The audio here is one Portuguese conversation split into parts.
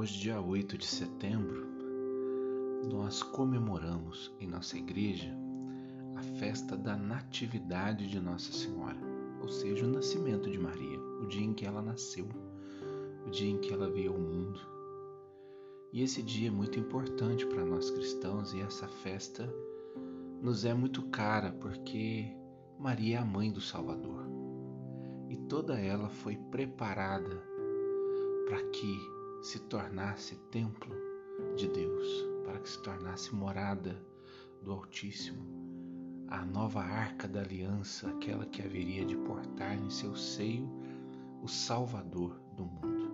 Hoje, dia 8 de setembro, nós comemoramos em nossa igreja a festa da Natividade de Nossa Senhora, ou seja, o nascimento de Maria, o dia em que ela nasceu, o dia em que ela veio ao mundo. E esse dia é muito importante para nós cristãos e essa festa nos é muito cara porque Maria é a mãe do Salvador e toda ela foi preparada para que se tornasse templo de Deus, para que se tornasse morada do Altíssimo, a nova arca da aliança, aquela que haveria de portar em seu seio o Salvador do mundo.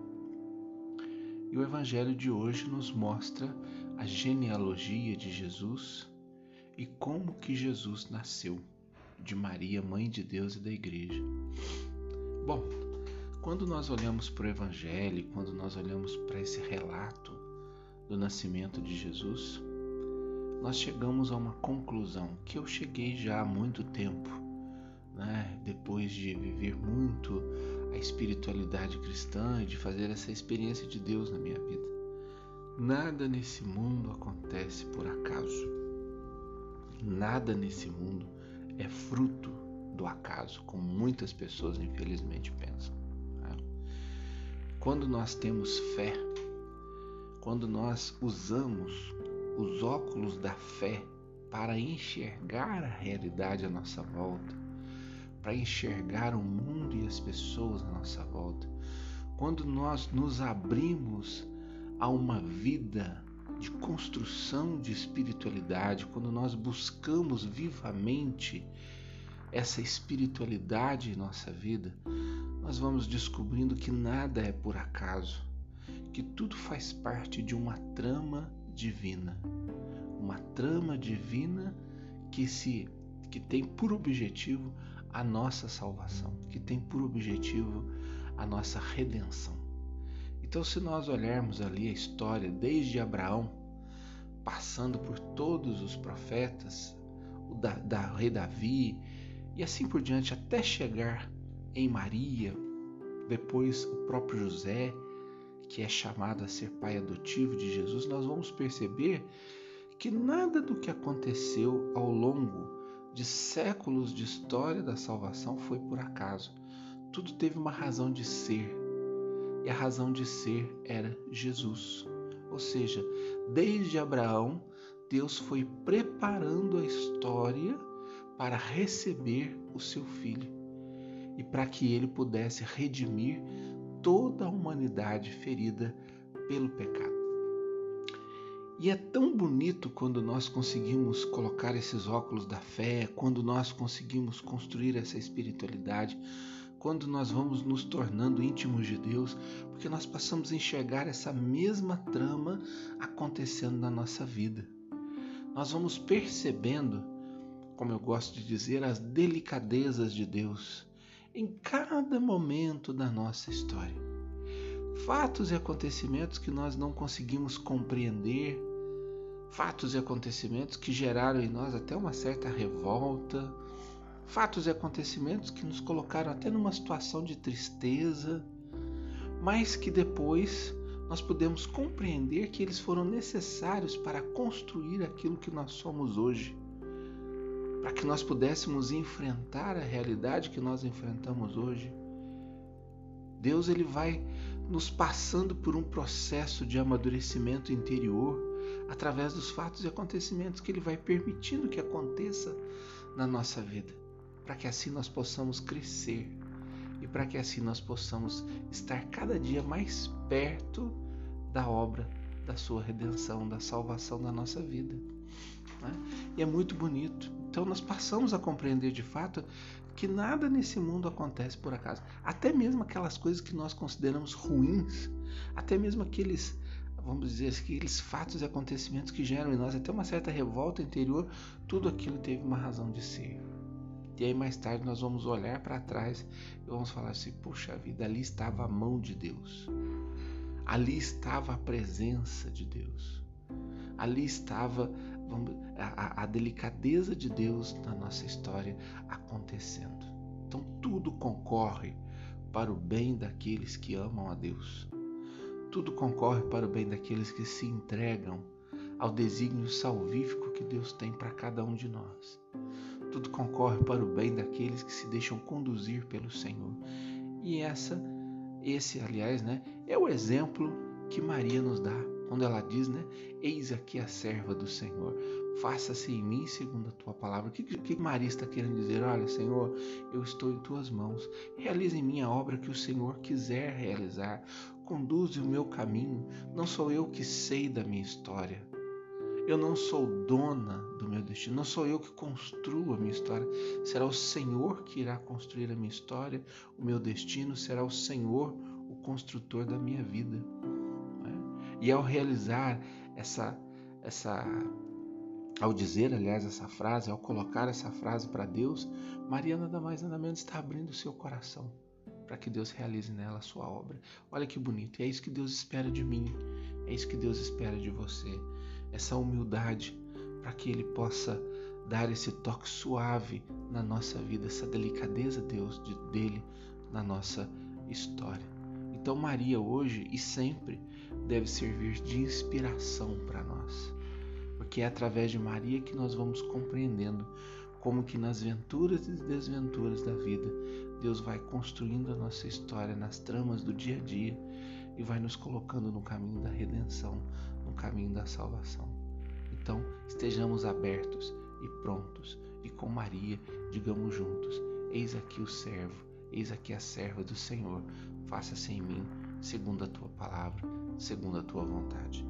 E o Evangelho de hoje nos mostra a genealogia de Jesus e como que Jesus nasceu de Maria, mãe de Deus e da igreja. Bom, quando nós olhamos para o Evangelho, quando nós olhamos para esse relato do nascimento de Jesus, nós chegamos a uma conclusão que eu cheguei já há muito tempo, né? depois de viver muito a espiritualidade cristã e de fazer essa experiência de Deus na minha vida. Nada nesse mundo acontece por acaso. Nada nesse mundo é fruto do acaso, como muitas pessoas infelizmente pensam. Quando nós temos fé, quando nós usamos os óculos da fé para enxergar a realidade à nossa volta, para enxergar o mundo e as pessoas à nossa volta, quando nós nos abrimos a uma vida de construção de espiritualidade, quando nós buscamos vivamente essa espiritualidade em nossa vida, nós vamos descobrindo que nada é por acaso, que tudo faz parte de uma trama divina. Uma trama divina que se que tem por objetivo a nossa salvação, que tem por objetivo a nossa redenção. Então, se nós olharmos ali a história desde Abraão, passando por todos os profetas, o da, da rei Davi e assim por diante, até chegar em Maria, depois o próprio José, que é chamado a ser pai adotivo de Jesus, nós vamos perceber que nada do que aconteceu ao longo de séculos de história da salvação foi por acaso. Tudo teve uma razão de ser. E a razão de ser era Jesus. Ou seja, desde Abraão, Deus foi preparando a história para receber o seu filho e para que ele pudesse redimir toda a humanidade ferida pelo pecado. E é tão bonito quando nós conseguimos colocar esses óculos da fé, quando nós conseguimos construir essa espiritualidade, quando nós vamos nos tornando íntimos de Deus, porque nós passamos a enxergar essa mesma trama acontecendo na nossa vida. Nós vamos percebendo como eu gosto de dizer, as delicadezas de Deus em cada momento da nossa história. Fatos e acontecimentos que nós não conseguimos compreender, fatos e acontecimentos que geraram em nós até uma certa revolta, fatos e acontecimentos que nos colocaram até numa situação de tristeza, mas que depois nós podemos compreender que eles foram necessários para construir aquilo que nós somos hoje para que nós pudéssemos enfrentar a realidade que nós enfrentamos hoje. Deus ele vai nos passando por um processo de amadurecimento interior através dos fatos e acontecimentos que ele vai permitindo que aconteça na nossa vida, para que assim nós possamos crescer e para que assim nós possamos estar cada dia mais perto da obra da sua redenção, da salvação da nossa vida. Né? E é muito bonito. Então nós passamos a compreender de fato que nada nesse mundo acontece por acaso. Até mesmo aquelas coisas que nós consideramos ruins, até mesmo aqueles, vamos dizer, aqueles fatos e acontecimentos que geram em nós até uma certa revolta interior, tudo aquilo teve uma razão de ser. E aí mais tarde nós vamos olhar para trás e vamos falar assim: puxa vida, ali estava a mão de Deus. Ali estava a presença de Deus. Ali estava vamos, a, a delicadeza de Deus na nossa história acontecendo. Então tudo concorre para o bem daqueles que amam a Deus. Tudo concorre para o bem daqueles que se entregam ao desígnio salvífico que Deus tem para cada um de nós. Tudo concorre para o bem daqueles que se deixam conduzir pelo Senhor. E essa, esse, aliás, né, é o exemplo que Maria nos dá quando ela diz, né, eis aqui a serva do Senhor. Faça-se em mim segundo a tua palavra. O que, que Maria está querendo dizer? Olha, Senhor, eu estou em tuas mãos. Realize em mim a obra que o Senhor quiser realizar. Conduze o meu caminho. Não sou eu que sei da minha história. Eu não sou dona do meu destino, não sou eu que construo a minha história. Será o Senhor que irá construir a minha história, o meu destino, será o Senhor o construtor da minha vida. E ao realizar essa, essa, ao dizer, aliás, essa frase, ao colocar essa frase para Deus, Maria nada mais nada menos está abrindo o seu coração para que Deus realize nela a sua obra. Olha que bonito, é isso que Deus espera de mim, é isso que Deus espera de você essa humildade para que Ele possa dar esse toque suave na nossa vida, essa delicadeza, Deus, de, dele na nossa história. Então, Maria hoje e sempre deve servir de inspiração para nós, porque é através de Maria que nós vamos compreendendo como que nas venturas e desventuras da vida Deus vai construindo a nossa história nas tramas do dia a dia e vai nos colocando no caminho da redenção, no caminho da salvação. Então, estejamos abertos e prontos, e com Maria, digamos juntos: Eis aqui o servo, eis aqui a serva do Senhor, faça-se em mim, segundo a tua palavra, segundo a tua vontade.